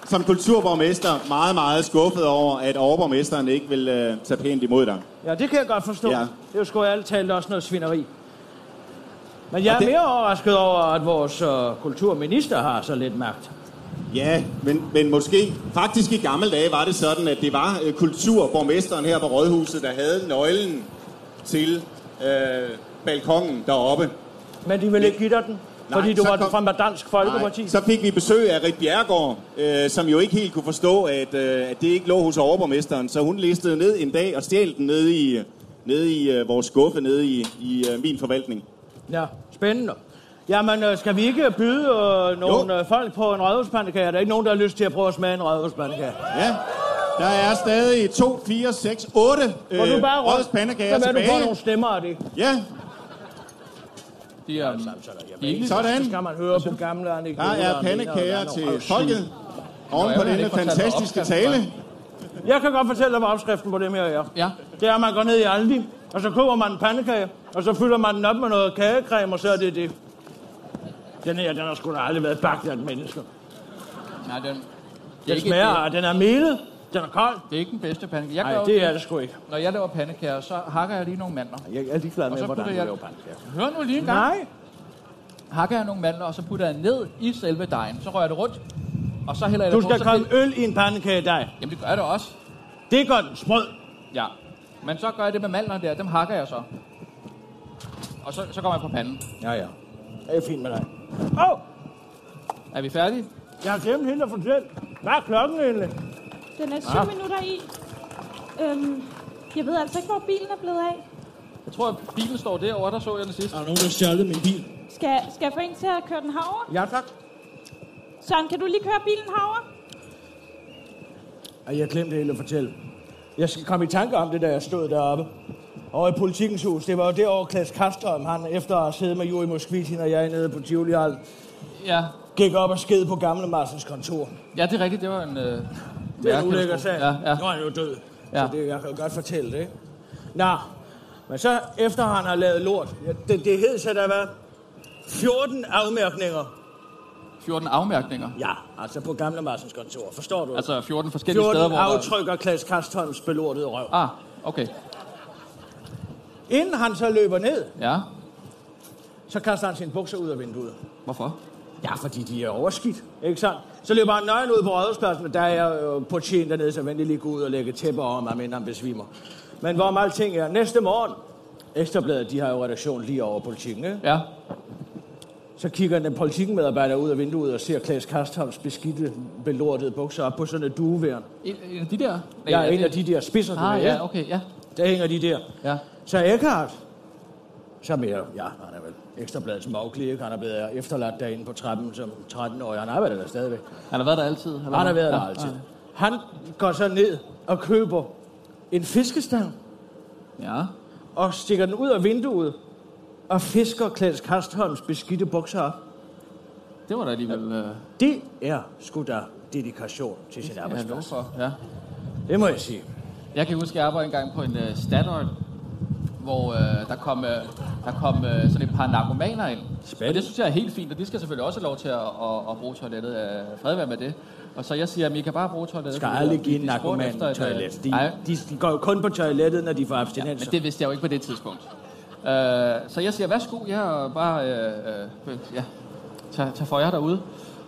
Speaker 8: som kulturborgmester meget, meget skuffet over, at overborgmesteren ikke vil øh, tage pænt imod dig.
Speaker 5: Ja, det kan jeg godt forstå.
Speaker 8: Ja.
Speaker 5: Det er jo sgu ærligt talt også noget svineri. Men jeg
Speaker 8: Og
Speaker 5: er
Speaker 8: det-
Speaker 5: mere overrasket over, at vores uh, kulturminister har så lidt magt.
Speaker 8: Ja, men, men måske faktisk i gamle dage var det sådan, at det var øh, kulturborgmesteren her på Rådhuset, der havde nøglen til øh, balkongen deroppe.
Speaker 5: Men de ville ikke give dig den,
Speaker 8: Nej,
Speaker 5: fordi du var
Speaker 8: kom-
Speaker 5: fra Dansk Folkeparti.
Speaker 8: Nej, så fik vi besøg af Rit Bjergård, øh, som jo ikke helt kunne forstå, at, øh, at det ikke lå hos overborgmesteren. Så hun listede ned en dag og stjal den nede i, nede i øh, vores skuffe, nede i, i øh, min forvaltning.
Speaker 5: Ja, spændende. Jamen, øh, skal vi ikke byde øh, nogle
Speaker 8: Jo.
Speaker 5: øh, folk på en rødhuspandekage? Er der ikke nogen, der har lyst til at prøve at smage en rødhuspandekage?
Speaker 8: Ja, der er stadig 2, 4, 6, 8 øh,
Speaker 5: du bare rundt,
Speaker 8: rådspandekager
Speaker 5: så vil du få nogle stemmer af det.
Speaker 8: Ja,
Speaker 6: De er, er ikke
Speaker 5: Så
Speaker 8: sådan.
Speaker 5: skal man høre på gamle
Speaker 8: Der
Speaker 5: anekdoter.
Speaker 8: er
Speaker 5: om
Speaker 8: pandekager til folket. Oven på denne fantastiske tale.
Speaker 5: Jeg kan godt fortælle dig, hvad opskriften på dem her er.
Speaker 6: Ja.
Speaker 5: Det er, at man går ned i Aldi, og så køber man en pandekage, og så fylder man den op med noget kagecreme, og så er det det. Den her, den har sgu da aldrig været bagt af et menneske.
Speaker 6: Nej, den, det, er
Speaker 5: Den
Speaker 6: ikke,
Speaker 5: smager, at den er melet, den er kold.
Speaker 6: det er ikke den bedste pandekage. Jeg gør
Speaker 5: Nej, det er det sgu ikke.
Speaker 6: Når jeg laver pandekager, så hakker jeg lige nogle mandler.
Speaker 5: Jeg er ligeglad
Speaker 6: Og
Speaker 5: med, hvordan du
Speaker 6: putter jeg-
Speaker 5: laver pandekager.
Speaker 6: Hør nu lige en gang.
Speaker 5: Nej,
Speaker 6: Hakker jeg nogle mandler, og så putter jeg ned i selve dejen. Så rører jeg det rundt, og så hælder jeg
Speaker 5: du
Speaker 6: det på.
Speaker 5: skal
Speaker 6: så
Speaker 5: komme øl i en pandekage i dag.
Speaker 6: Jamen, det gør jeg da også.
Speaker 5: Det gør den sprød.
Speaker 6: Ja. Men så gør jeg det med mandlerne der. Dem hakker jeg så. Og så, så kommer jeg på panden.
Speaker 5: Ja, ja. Det er fint med dig. Åh, oh,
Speaker 6: Er vi færdige?
Speaker 5: jeg har glemt hende at fortælle. Hvad er klokken egentlig?
Speaker 4: Den er syv
Speaker 5: Ah.
Speaker 4: minutter i. Øhm, jeg ved altså ikke, hvor bilen er blevet af.
Speaker 6: Jeg tror, at bilen står derovre. Der så jeg den sidst.
Speaker 5: Der er nogen, der stjålet min bil.
Speaker 4: Skal, skal jeg få en til at køre den herover?
Speaker 5: Ja, tak.
Speaker 4: Søren, kan du lige køre bilen herover?
Speaker 5: Ej, jeg glemte helt at fortælle. Jeg skal komme i tanke om det, da jeg stod deroppe. Og i politikens hus, det var jo derovre Klaas Kastrøm, han efter at have siddet med Juri Moskvitin og jeg nede på Tivoli
Speaker 6: Ja.
Speaker 5: gik op og sked på gamle Marsens kontor.
Speaker 6: Ja, det er rigtigt. Det var en... Øh,
Speaker 5: Det er en ulækker sag.
Speaker 6: Ja, ja.
Speaker 5: Nu er han jo død. Ja. Så det, jeg kan jo godt fortælle det? Nå, men så efter han har lavet lort, ja, det, det hed så der var 14 afmærkninger.
Speaker 6: 14 afmærkninger.
Speaker 5: Ja, altså på gamle Marsens kontor. Forstår du?
Speaker 6: Altså 14 forskellige
Speaker 5: 14
Speaker 6: steder, hvor... der-
Speaker 5: aftrykker Klaas Kastrøms belortede røv.
Speaker 6: Ah, okay.
Speaker 5: Inden han så løber ned,
Speaker 6: Ja.
Speaker 5: så kaster han sine bukser ud af vinduet.
Speaker 6: Hvorfor?
Speaker 5: Ja, fordi de er overskidt, ikke sandt? Så løber han nøgen ud på rådhuspladsen, der er jo på tjen dernede, så venlig lige gå ud og lægge tæpper over mig, men han besvimer. Men hvorom alting er, næste morgen, Ekstrabladet, de har jo redaktion lige over politikken, ikke?
Speaker 6: Ja.
Speaker 5: Så kigger den politikmedarbejder ud af vinduet og ser Klaas Kastholms beskidte, belortede bukser op på sådan et dueværn.
Speaker 6: En, af de der?
Speaker 5: Ja, en af de der spidser,
Speaker 6: Ah, ja, okay, ja.
Speaker 5: Der hænger de der.
Speaker 6: Ja.
Speaker 5: Så Eckhart, som er, ja, han er vel ekstrabladets mogli, ikke? Han er blevet efterladt derinde på trappen som 13-årig. Han arbejder der stadigvæk.
Speaker 6: Han har været der altid? Eller?
Speaker 5: Han har været
Speaker 6: ja,
Speaker 5: der altid. Han går så ned og køber en fiskestang
Speaker 6: Ja.
Speaker 5: og stikker den ud af vinduet og fisker Klaas Kastholms beskidte bukser op.
Speaker 6: Det var da alligevel... Øh,
Speaker 5: Det er sgu da dedikation til sin
Speaker 6: ja,
Speaker 5: arbejdsplads.
Speaker 6: for. Ja.
Speaker 5: Det må jeg sige.
Speaker 6: Jeg kan huske, at jeg arbejdede engang på en uh, Statoil, hvor øh, der kom, øh, der kom øh, sådan et par narkomaner ind.
Speaker 5: Spændende.
Speaker 6: Og det synes jeg er helt fint, og de skal selvfølgelig også have lov til at, at, at bruge toilettet. Øh, fred være med det. Og så jeg siger, at I kan bare bruge toilettet.
Speaker 5: Skal aldrig give en narkoman
Speaker 6: øh,
Speaker 5: toilet. De,
Speaker 6: Nej,
Speaker 5: de, de går jo kun på toilettet, når de får
Speaker 6: Ja,
Speaker 5: abstinenser.
Speaker 6: men det vidste jeg jo ikke på det tidspunkt. Uh, så jeg siger, værsgo, jeg er bare, uh, uh, ja, tag, tag for jer derude.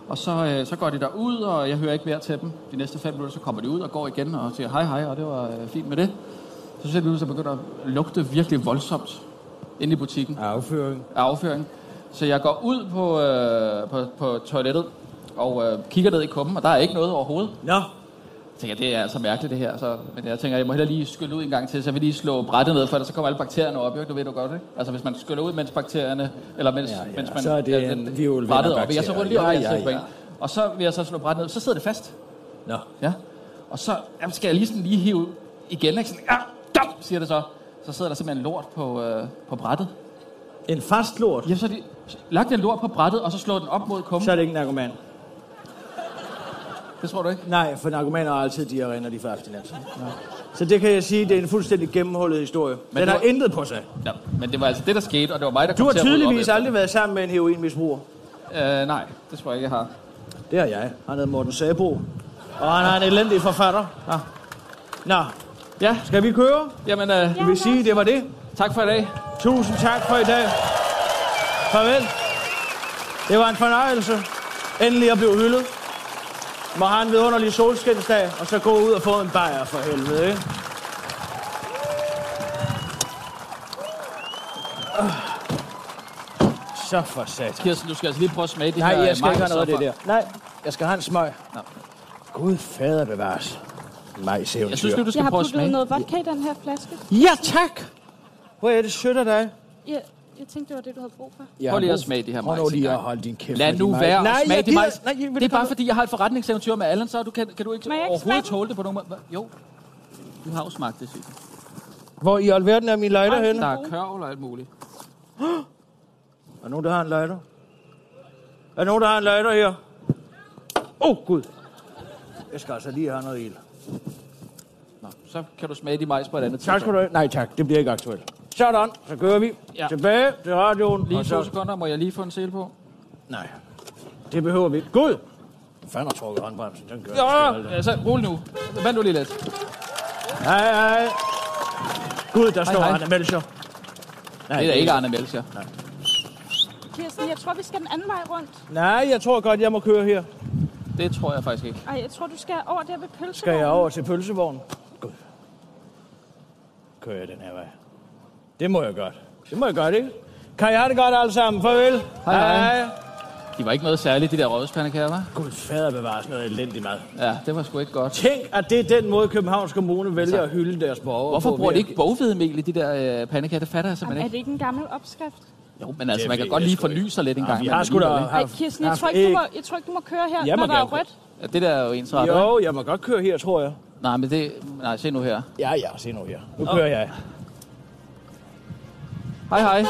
Speaker 6: Og så, uh, så går de derud, og jeg hører ikke mere til dem. De næste fem minutter, så kommer de ud og går igen og siger hej hej, og det var uh, fint med det. Så ser det ud, så begynder at lugte virkelig voldsomt inde i butikken
Speaker 5: Afføring.
Speaker 6: af afføring. Så jeg går ud på, øh, på, på toilettet og øh, kigger ned i kummen, og der er ikke noget overhovedet.
Speaker 5: Nå,
Speaker 6: Jeg tænker, det er altså mærkeligt det her. Så, men jeg tænker, jeg må hellere lige skylle ud en gang til, så jeg vil lige slå brættet ned, for ellers så kommer alle bakterierne op. Jo, du ved du godt, ikke? Altså hvis man skyller ud, mens bakterierne, eller mens,
Speaker 5: Ja, ja,
Speaker 6: mens man...
Speaker 5: så er det en hvirvelvind af
Speaker 6: brættet op. Jeg så rundt lige op,
Speaker 5: Ja,
Speaker 6: ja,
Speaker 5: ja,
Speaker 6: ja,
Speaker 5: ja.
Speaker 6: Og så vil jeg så slå brættet ned, så sidder det fast.
Speaker 5: nå.
Speaker 6: Ja. Og så jamen, skal jeg lige sådan lige hive igen, ikke? Sådan, ja, dum, siger det så. Så sidder der simpelthen lort på, øh, på brættet.
Speaker 5: En fast lort,
Speaker 6: Ja, så de lagt en lort på brættet, og så slået den op mod kummen.
Speaker 5: så er det ikke en narkoman.
Speaker 6: Det tror du ikke?
Speaker 5: Nej, for narkomaner har altid diarré, når de får abstinenser. Så det kan jeg sige, det er en fuldstændig gennemhullet historie. Men den
Speaker 6: du
Speaker 5: har
Speaker 6: har-
Speaker 5: intet på sig.
Speaker 6: Ja, men det var altså det, der skete, og det var mig, der
Speaker 5: Du
Speaker 6: kom
Speaker 5: har
Speaker 6: til at rydde op
Speaker 5: tydeligvis aldrig været sammen med en heroinmisbruger.
Speaker 6: Øh, nej, det tror jeg ikke, jeg har.
Speaker 5: Det har jeg. Han hedder Morten Sabo. Og han er en elendig forfatter. Ja. Nå,
Speaker 6: Ja,
Speaker 5: skal vi køre?
Speaker 6: jamen, øh,
Speaker 5: Jeg vil sige, det var det.
Speaker 6: tak for i dag.
Speaker 5: Tusind tak for i dag. Farvel. Det var en fornøjelse. Endelig at blive hyldet. Må have en vidunderlig solskinsdag, og så gå ud og få en bajer for helvede, ikke? Så for sat.
Speaker 6: Kirsten, du skal altså lige prøve at smage de
Speaker 5: Nej,
Speaker 6: her
Speaker 5: jeg skal ikke have noget af det der. Nej, jeg skal have en smøg.
Speaker 6: Nå.
Speaker 5: Gud fader bevares. Majseventyr.
Speaker 6: Jeg synes nu, du skal
Speaker 4: Jeg har
Speaker 6: prøve at
Speaker 4: puttet
Speaker 6: smage.
Speaker 4: noget vodka i den her flaske.
Speaker 5: Ja, tak! Hvor er det sødt af dig.
Speaker 4: Jeg, jeg tænkte, det var det, du havde brug for.
Speaker 5: Jeg
Speaker 6: Prøv lige at smage de her
Speaker 5: Prøv
Speaker 6: majs
Speaker 5: nu lige at holde din kæft
Speaker 6: Lad nu være
Speaker 5: Nej,
Speaker 6: at smage de majs.
Speaker 5: Nej,
Speaker 6: Det er bare fordi, jeg har et forretningseventyr med Allan, så du kan, kan du ikke
Speaker 4: Må jeg ikke
Speaker 6: overhovedet
Speaker 4: smage
Speaker 6: tåle det på nogen måde. Jo, du har jo smagt det, Sisse.
Speaker 5: Hvor i alverden er min lighter henne?
Speaker 6: Der er kørvel og alt muligt.
Speaker 5: Er der nogen, der har en lighter? Er der nogen, der har en lighter her? Åh, oh, Gud. Jeg skal altså lige have noget ild.
Speaker 6: Nå, så kan du smage de majs på et andet
Speaker 5: Tak skal du have. Nej tak, det bliver ikke aktuelt. Sådan, så kører vi
Speaker 6: Ja.
Speaker 5: tilbage til radioen.
Speaker 6: Lige
Speaker 5: og
Speaker 6: to
Speaker 5: så...
Speaker 6: sekunder, må jeg lige få en sele på?
Speaker 5: Nej, det behøver vi ikke. Gud! Hvad fanden har trukket håndbremsen? Den gør
Speaker 6: Ja,
Speaker 5: sgu
Speaker 6: altså, rolig nu. Vent nu lige lidt.
Speaker 5: Hej, hej. Gud, der står
Speaker 6: hej.
Speaker 5: Anna Melcher. Nej,
Speaker 6: Det er da ikke Arne Melcher.
Speaker 4: Kirsten, jeg tror, vi skal den anden vej rundt.
Speaker 5: Nej, jeg tror godt, jeg må køre her.
Speaker 6: Det tror jeg faktisk ikke.
Speaker 4: Ej, jeg tror, du skal over der ved pølsevognen.
Speaker 5: Skal jeg over til pølsevognen? Gud. Kører jeg den her vej? Det må jeg godt. Det må jeg godt, ikke? Kan jeg have det godt alle sammen? Farvel.
Speaker 6: Hej, hej. De var ikke noget særligt, de der rødspandekager, var?
Speaker 5: Gud, fader bevares noget elendigt mad.
Speaker 6: Ja, det var sgu ikke godt.
Speaker 5: Tænk, at det er den måde, Københavns Kommune vælger at hylde deres borgere
Speaker 6: Hvorfor bruger de ikke bogvedemel i de der øh, pandekager? Det fatter jeg
Speaker 4: Jamen,
Speaker 6: simpelthen
Speaker 4: er
Speaker 6: ikke.
Speaker 4: det ikke en gammel opskrift?
Speaker 6: Jo, men altså,
Speaker 5: Det
Speaker 6: man kan godt lige forny sig lidt en
Speaker 5: Ja,
Speaker 6: gang.
Speaker 5: vi
Speaker 6: men
Speaker 5: har sgu da
Speaker 4: Ej, Kirsten, jeg tror, ikke, du må, jeg tror ikke, du må køre her,
Speaker 5: Jeg
Speaker 4: når der er rødt.
Speaker 6: Ja, det der er jo ens ret?
Speaker 5: Jo, jeg må godt køre her, tror jeg.
Speaker 6: Nej, men det... Nej, se nu her.
Speaker 5: Ja, ja, se nu her. Nu kører jeg.
Speaker 6: Hej, hej.